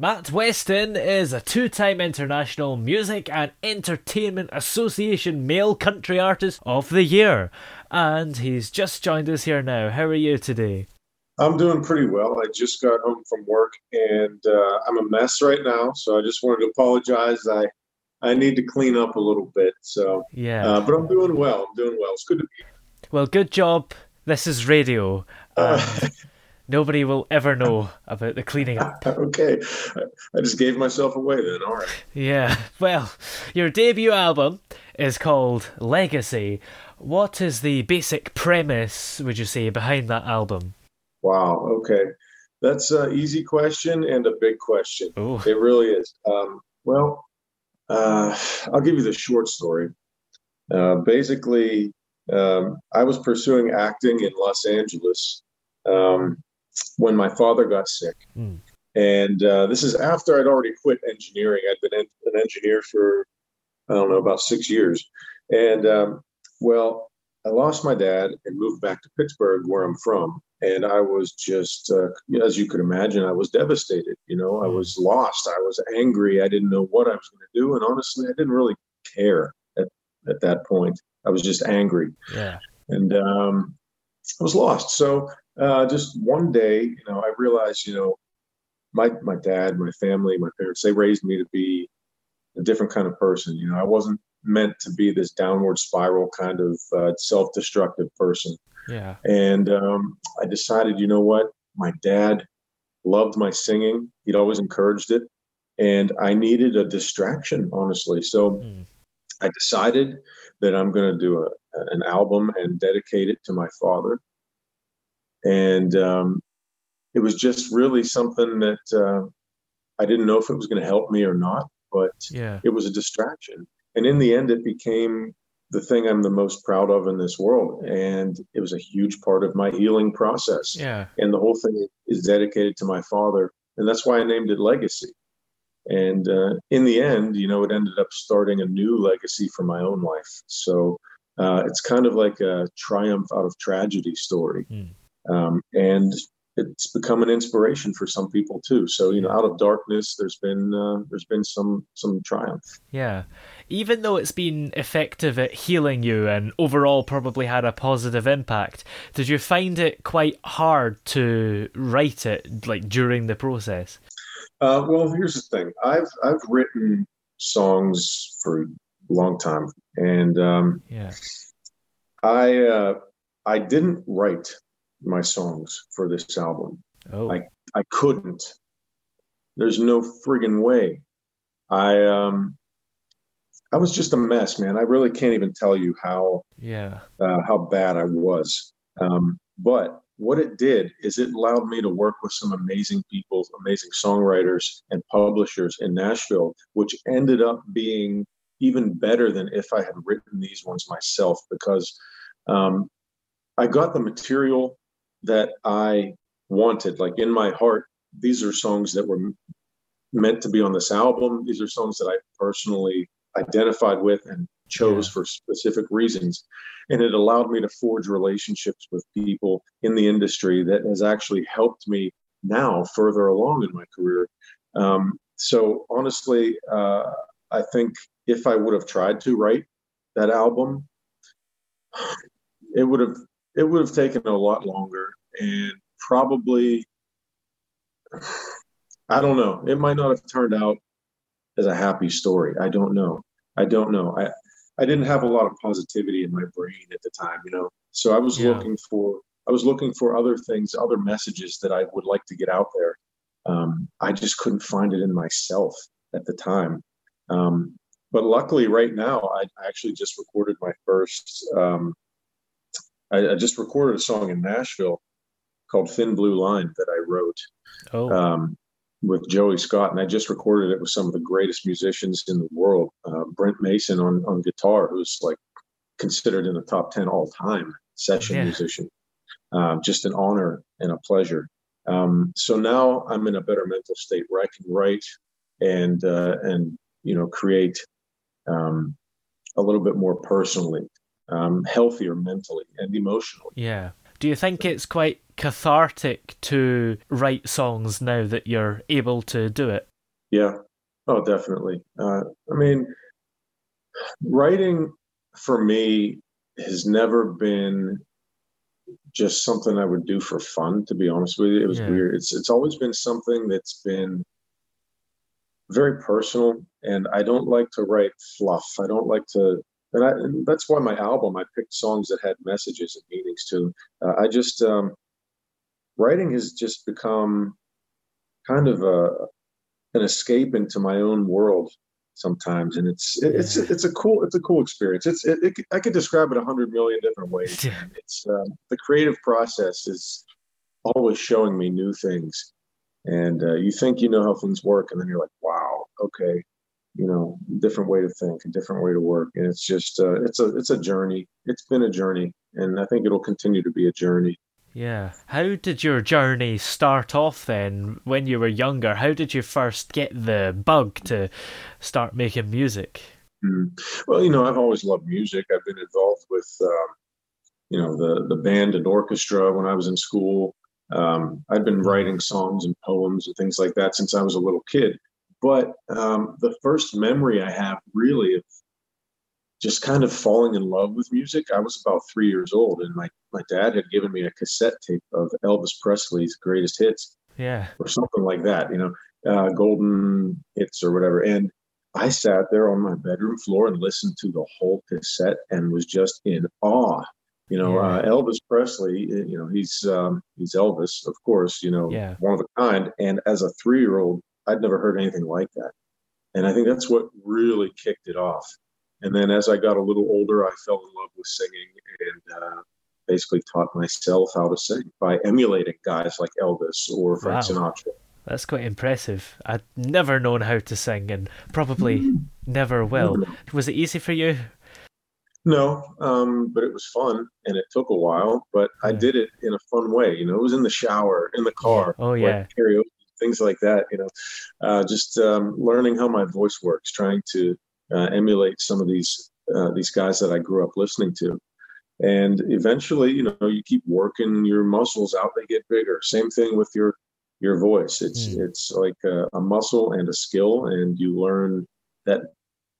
Matt Weston is a two-time International Music and Entertainment Association Male Country Artist of the Year. And he's just joined us here now. How are you today? I'm doing pretty well. I just got home from work and uh, I'm a mess right now. So I just wanted to apologize. I I need to clean up a little bit. So yeah, uh, but I'm doing well. I'm doing well. It's good to be. here. Well, good job. This is radio. Uh, nobody will ever know about the cleaning up. okay, I just gave myself away then. All right. Yeah. Well, your debut album is called Legacy. What is the basic premise, would you say, behind that album? Wow. Okay. That's an easy question and a big question. Ooh. It really is. Um, well, uh, I'll give you the short story. Uh, basically, um, I was pursuing acting in Los Angeles um, when my father got sick. Mm. And uh, this is after I'd already quit engineering. I'd been an engineer for, I don't know, about six years. And um, well, I lost my dad and moved back to Pittsburgh, where I'm from. And I was just, uh, as you could imagine, I was devastated. You know, I hmm. was lost. I was angry. I didn't know what I was going to do. And honestly, I didn't really care at, at that point. I was just angry. Yeah. And um, I was lost. So uh, just one day, you know, I realized, you know, my my dad, my family, my parents, they raised me to be a different kind of person. You know, I wasn't meant to be this downward spiral kind of uh, self-destructive person. Yeah. And um, I decided, you know what, my dad loved my singing. He'd always encouraged it, and I needed a distraction, honestly. So mm. I decided that I'm going to do a, an album and dedicate it to my father and um, it was just really something that uh, I didn't know if it was going to help me or not, but yeah. it was a distraction. And in the end, it became the thing I'm the most proud of in this world, and it was a huge part of my healing process. Yeah, and the whole thing is dedicated to my father, and that's why I named it Legacy. And uh, in the end, you know, it ended up starting a new legacy for my own life. So uh, it's kind of like a triumph out of tragedy story. Mm um, and it's become an inspiration for some people too. So you know, out of darkness, there's been uh, there's been some some triumph. Yeah, even though it's been effective at healing you and overall probably had a positive impact, did you find it quite hard to write it like during the process? Uh, well, here's the thing: I've I've written songs for a long time, and um, yeah, I uh, I didn't write my songs for this album. Oh. I I couldn't. There's no friggin' way. I um I was just a mess, man. I really can't even tell you how yeah uh, how bad I was. Um, but what it did is it allowed me to work with some amazing people, amazing songwriters and publishers in Nashville, which ended up being even better than if I had written these ones myself because um, I got the material that I wanted. Like in my heart, these are songs that were meant to be on this album. These are songs that I personally identified with and chose yeah. for specific reasons. And it allowed me to forge relationships with people in the industry that has actually helped me now further along in my career um, so honestly, uh, I think if I would have tried to write that album, it would have it would have taken a lot longer and probably I don't know. It might not have turned out as a happy story. I don't know. I don't know. I I didn't have a lot of positivity in my brain at the time, you know. So I was Yeah. looking for I was looking for other things, other messages that I would like to get out there. Um, I just couldn't find it in myself at the time. Um, but luckily, right now, I I actually just recorded my first. Um, I, I just recorded a song in Nashville called "Thin Blue Line" that I wrote Oh, um, with Joey Scott, and I just recorded it with some of the greatest musicians in the world. Uh, Brent Mason on on guitar, who's like considered in the top ten all time session Yeah. musician. Um, just an honor and a pleasure. Um, so now I'm in a better mental state where I can write and uh, and you know create um, a little bit more personally, um, healthier mentally and emotionally. yeah. Do you think it's quite cathartic to write songs now that you're able to do it? Yeah. Oh, definitely. Uh, I mean, writing for me has never been just something I would do for fun. To be honest with you, it was Yeah. weird. It's it's always been something that's been very personal, and I don't like to write fluff. I don't like to. And, I, and that's why my album, I picked songs that had messages and meanings to. Uh, I just um, writing has just become kind of a an escape into my own world sometimes. And it's it, it's it's a cool it's a cool experience. It's it, it, i could describe it a hundred million different ways it's um, the creative process is always showing me new things. And uh, you think you know how things work and then you're like wow okay you know different way to think a different way to work and it's just uh, it's a it's a journey it's been a journey and i think it'll continue to be a journey Yeah. How did your journey start off then when you were younger? How did you first get the bug to start making music? Mm. Well, you know, I've always loved music. I've been involved with, um, you know, the the band and orchestra when I was in school. Um, I'd been writing songs and poems and things like that since I was a little kid. But um, the first memory I have really of just kind of falling in love with music, I was about three years old, and my my dad had given me a cassette tape of Elvis Presley's greatest hits Yeah. or something like that, you know, uh, golden hits or whatever. And I sat there on my bedroom floor and listened to the whole cassette and was just in awe. You know, Yeah. uh, Elvis Presley, you know, he's um, he's Elvis, of course, you know, Yeah. one of a kind. And as a three year old, I'd never heard anything like that. And I think that's what really kicked it off. And then as I got a little older, I fell in love with singing and uh, basically taught myself how to sing by emulating guys like Elvis or Frank Wow. Sinatra. That's quite impressive. I'd never known how to sing and probably never will. Was it easy for you? No, um, but it was fun and it took a while, but I did it in a fun way. You know, it was in the shower, in the car, Oh, like yeah. karaoke, things like that. You know, uh, just um, learning how my voice works, trying to uh, emulate some of these uh, these guys that I grew up listening to. And eventually, you know, you keep working your muscles out; they get bigger. Same thing with your your voice. It's Mm. it's like a, a muscle and a skill, and you learn that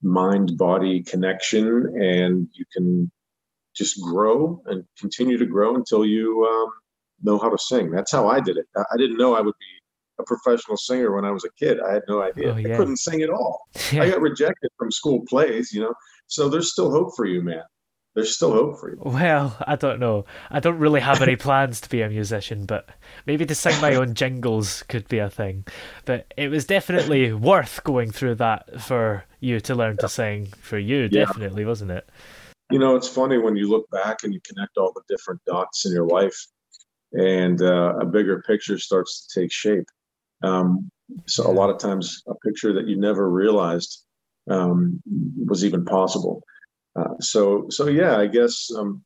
mind body connection, and you can just grow and continue to grow until you um, know how to sing. That's how I did it. I, I didn't know I would be a professional singer when I was a kid. I had no idea. Oh, yeah. I couldn't sing at all. I got rejected from school plays, you know. So there's still hope for you, man. There's still hope for you. Well, I don't know. I don't really have any plans to be a musician, but maybe to sing my own jingles could be a thing. But it was definitely worth going through that for you to learn to sing. For you, Yeah. definitely, wasn't it? You know, it's funny when you look back and you connect all the different dots in your life, and uh, a bigger picture starts to take shape. Um, so a lot of times, a picture that you never realized um, was even possible. Uh, so, so yeah, I guess, um,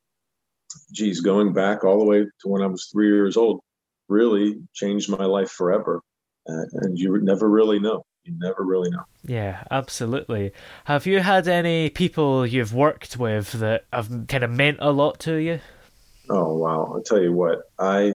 geez, going back all the way to when I was three years old really changed my life forever. Uh, and you never really know. You never really know. Yeah, absolutely. Have you had any people you've worked with that have kind of meant a lot to you? Oh wow! I'll tell you what. I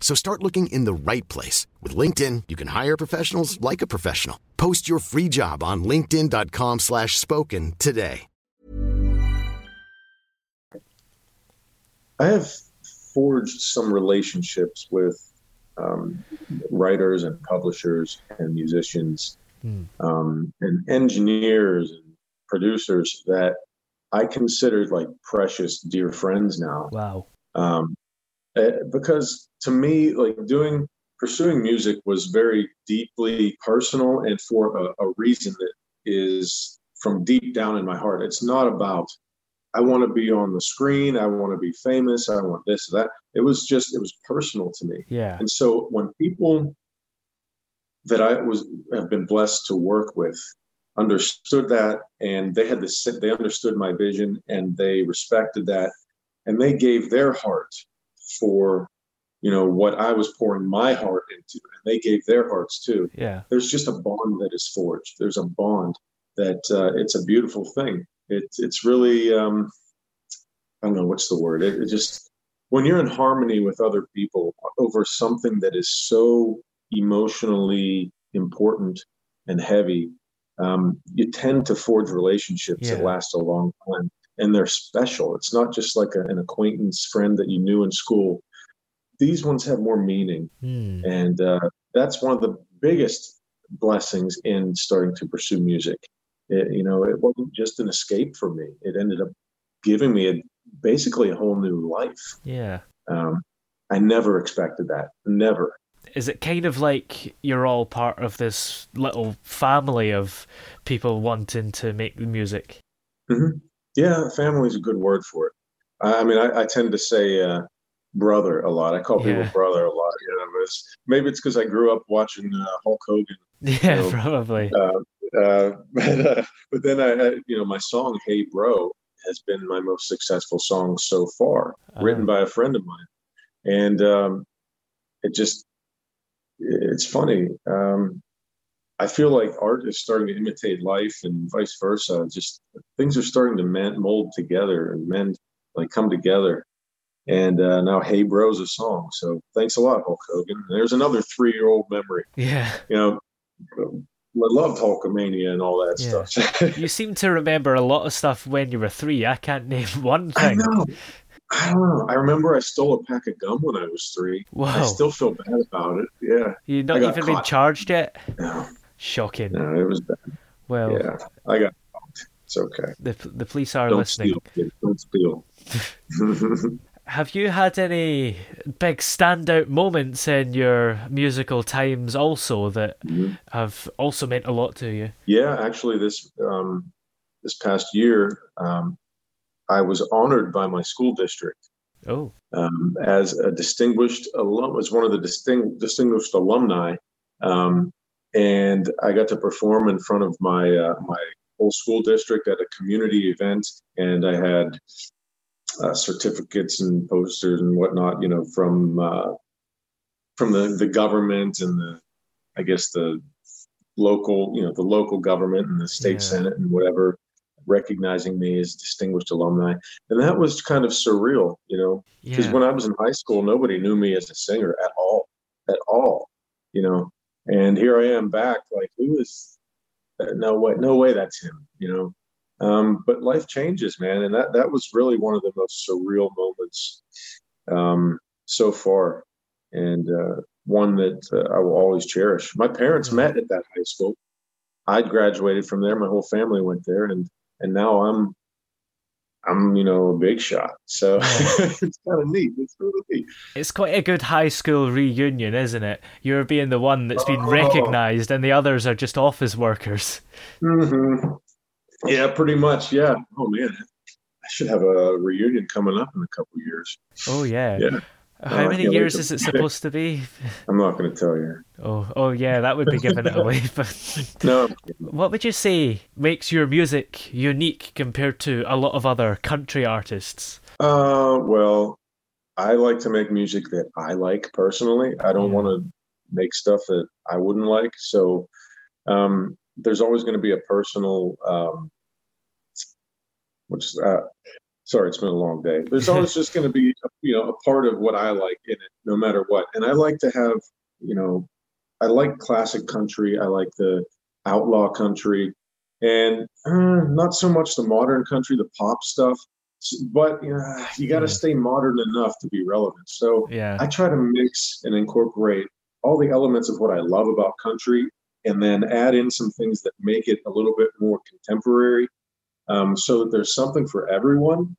So start looking in the right place. With LinkedIn, you can hire professionals like a professional. Post your free job on linkedin.com slash spoken today. I have forged some relationships with um, writers and publishers and musicians um, and engineers and producers that I consider like precious dear friends now. Wow. Um, eh, because to me, like doing pursuing music was very deeply personal and for a, a reason that is from deep down in my heart. It's not about I want to be on the screen. I want to be famous. I want this, that. It was just, it was personal to me. Yeah. And so when people that I was have been blessed to work with understood that and they had this, they understood my vision and they respected that and they gave their heart for, you know, what I was pouring my heart into and they gave their hearts too. Yeah. There's just a bond that is forged. There's a bond that uh, it's a beautiful thing it's it's really um, I don't know what's the word. It, it, just when you're in harmony with other people over something that is so emotionally important and heavy, um, you tend to forge relationships Yeah. that last a long time, and they're special. It's not just like a, an acquaintance friend that you knew in school. These ones have more meaning, Hmm. and uh, that's one of the biggest blessings in starting to pursue music. It, you know, it wasn't just an escape for me. It ended up giving me a, basically a whole new life. Yeah. Um, I never expected that. Never. Is it kind of like you're all part of this little family of people wanting to make the music? hmm Yeah, family is a good word for it. I, I mean, I, I tend to say uh, brother a lot. I call people brother a lot. You know, it's, maybe it's because I grew up watching uh, Hulk Hogan. Yeah, So, probably. Uh, uh, but, uh, but then I had, you know, my song "Hey Bro" has been my most successful song so far, written by a friend of mine, and um, it just it's funny. Um, I feel like art is starting to imitate life, and vice versa. Just things are starting to mend, mold together and mend, like come together. And uh, now, "Hey Bro's" a song. So thanks a lot, Hulk Hogan. There's another three-year-old memory. Yeah. You know, I loved Hulkamania and all that Yeah. stuff. You seem to remember a lot of stuff when you were three. I can't name one thing. I know. I don't know. I remember I stole a pack of gum when I was three. I still feel bad about it. Yeah. You've not even been charged yet? No, Shocking. no, it was bad. Well, Yeah. I got. It's okay. the the police are Don't listening. steal. Don't steal. Have you had any big standout moments in your musical times also that Mhm. have also meant a lot to you? Yeah, actually, this um, this past year, um, I was honored by my school district Oh, um, as a distinguished alum, as one of the disting, distinguished alumni, um, and I got to perform in front of my uh, my whole school district at a community event, and I had uh, certificates and posters and whatnot, you know, from uh, from the the government and the, I guess the local, you know, the local government and the state Yeah. senate and whatever, recognizing me as distinguished alumni, and that was kind of surreal, you know, because yeah. when I was in high school, nobody knew me as a singer at all, at all, you know, and here I am back, like who is? uh, No way, no way, that's him, you know. Um, but life changes, man, and that that was really one of the most surreal moments um, so far, and uh, one that uh, I will always cherish. My parents met at that high school. I'd graduated from there. My whole family went there, and and now I'm I'm you know a big shot. So it's kind of neat. It's really neat. It's quite a good high school reunion, isn't it? You're being the one that's been Oh. recognised, and the others are just office workers. hmm Yeah, pretty much. Yeah. Oh man, I should have a reunion coming up in a couple years. Oh yeah. Yeah. How many years is it supposed to be? I'm not going to tell you. Oh, oh yeah, that would be giving it away. But No. what would you say makes your music unique compared to a lot of other country artists? Uh, well, I like to make music that I like personally. I don't Yeah. want to make stuff that I wouldn't like. So, um, there's always going to be a personal, um, which is, uh, sorry, it's been a long day. There's always just going to be, you know, a part of what I like in it, no matter what. And I like to have, you know, I like classic country. I like the outlaw country, and uh, not so much the modern country, the pop stuff. But you, know, you got to stay modern enough to be relevant. So Yeah. I try to mix and incorporate all the elements of what I love about country, and then add in some things that make it a little bit more contemporary, um, so that there's something for everyone,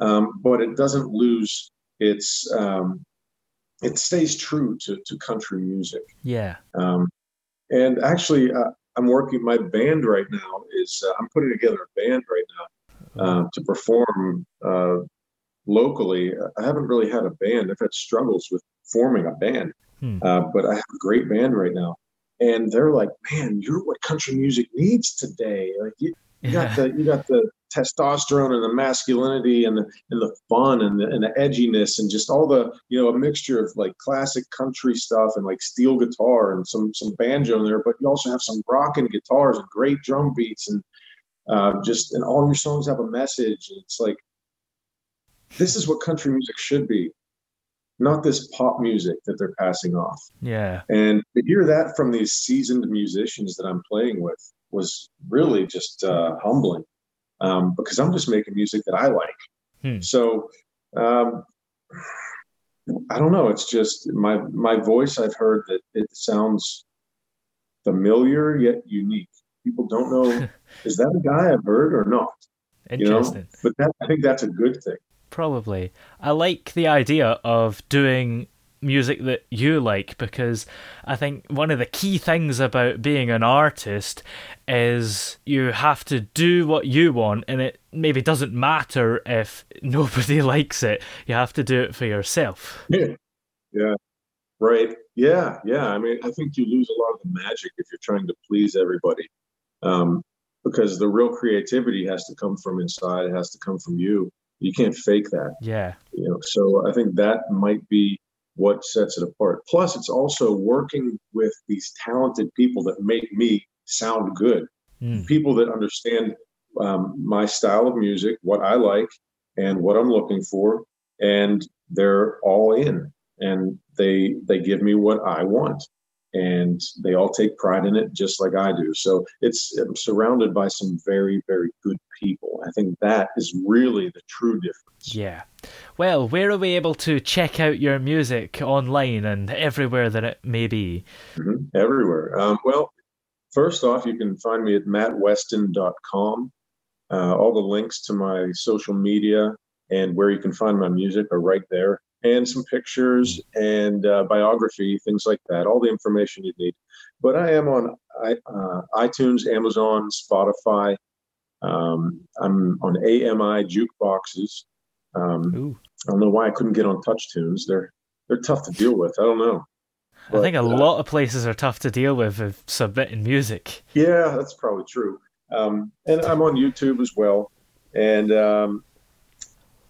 um, but it doesn't lose its. Um, it stays true to, to country music. Yeah. Um, and actually, uh, I'm working. My band right now is uh, I'm putting together a band right now uh, to perform uh, locally. I haven't really had a band. I've had struggles with forming a band, Hmm. uh, but I have a great band right now. And they're like, "Man, you're what country music needs today. Like you, you got the you got the testosterone and the masculinity and the and the fun and the, and the edginess and just all the you know a mixture of like classic country stuff and like steel guitar and some some banjo in there but you also have some rocking guitars and great drum beats and uh, just and all your songs have a message and it's like this is what country music should be not this pop music that they're passing off Yeah. and to hear that from these seasoned musicians that I'm playing with was really just uh, humbling um, because I'm just making music that I like. Hmm. So um, I don't know. It's just my my voice. I've heard that it sounds familiar yet unique. People don't know is that a guy I've heard or not. You know, Interesting. but that, I think that's a good thing. Probably. I like the idea of doing music that you like because I think one of the key things about being an artist is you have to do what you want and it maybe doesn't matter if nobody likes it. You have to do it for yourself. Yeah. Yeah. Right. Yeah. Yeah. I mean, I think you lose a lot of the magic if you're trying to please everybody. Um, because the real creativity has to come from inside. It has to come from you. You can't fake that, Yeah. you know. So I think that might be what sets it apart. Plus, it's also working with these talented people that make me sound good. Mm. People that understand um, my style of music, what I like, and what I'm looking for, and they're all in, and they they give me what I want, and they all take pride in it, just like I do. So it's I'm surrounded by some very very good people. I think that is really the true difference. Yeah. Well, where are we able to check out your music online and everywhere that it may be? Mhm, everywhere. Um, well, first off, you can find me at mattweston.com. Uh, all the links to my social media and where you can find my music are right there, and some pictures and uh, biography, things like that. All the information you need. But I am on I, uh, iTunes, Amazon, Spotify, Um, I'm on AMI jukeboxes. Um, I don't know why I couldn't get on Touch Tunes. They're they're tough to deal with. I don't know. But, I think a uh, lot of places are tough to deal with with submitting music. Yeah, that's probably true. Um, and I'm on YouTube as well. And um,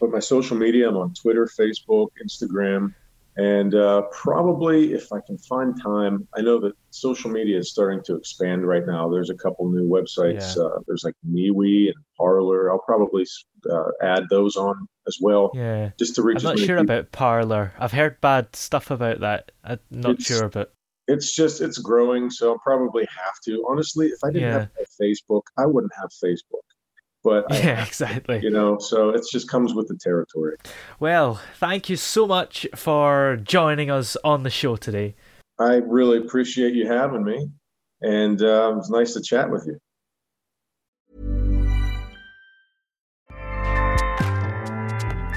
but my social media, I'm on Twitter, Facebook, Instagram, and uh, probably if I can find time, I know that social media is starting to expand right now. There's a couple new websites. Yeah. Uh, there's like MeWe and Parler. I'll probably uh, add those on as well. Yeah, just to reach. I'm not sure people. about Parler. I've heard bad stuff about that. I'm not it's, sure about. It's just it's growing, so I'll probably have to. Honestly, if I didn't yeah. have Facebook, I wouldn't have Facebook but yeah, exactly. You know, so it just comes with the territory. Well, thank you so much for joining us on the show today. I really appreciate you having me, and uh, it was nice to chat with you.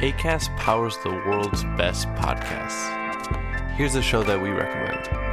ACAST powers the world's best podcasts. Here's a show that we recommend.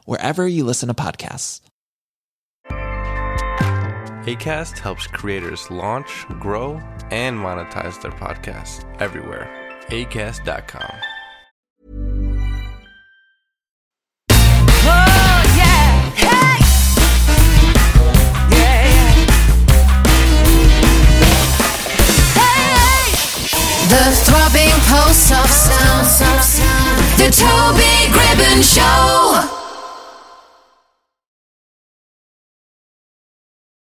wherever you listen to podcasts. ACAST helps creators launch, grow, and monetize their podcasts everywhere. ACAST.com. Oh, yeah. Hey! Yeah, yeah. Hey! The throbbing pulse of sound. The Toby Gribbon Show.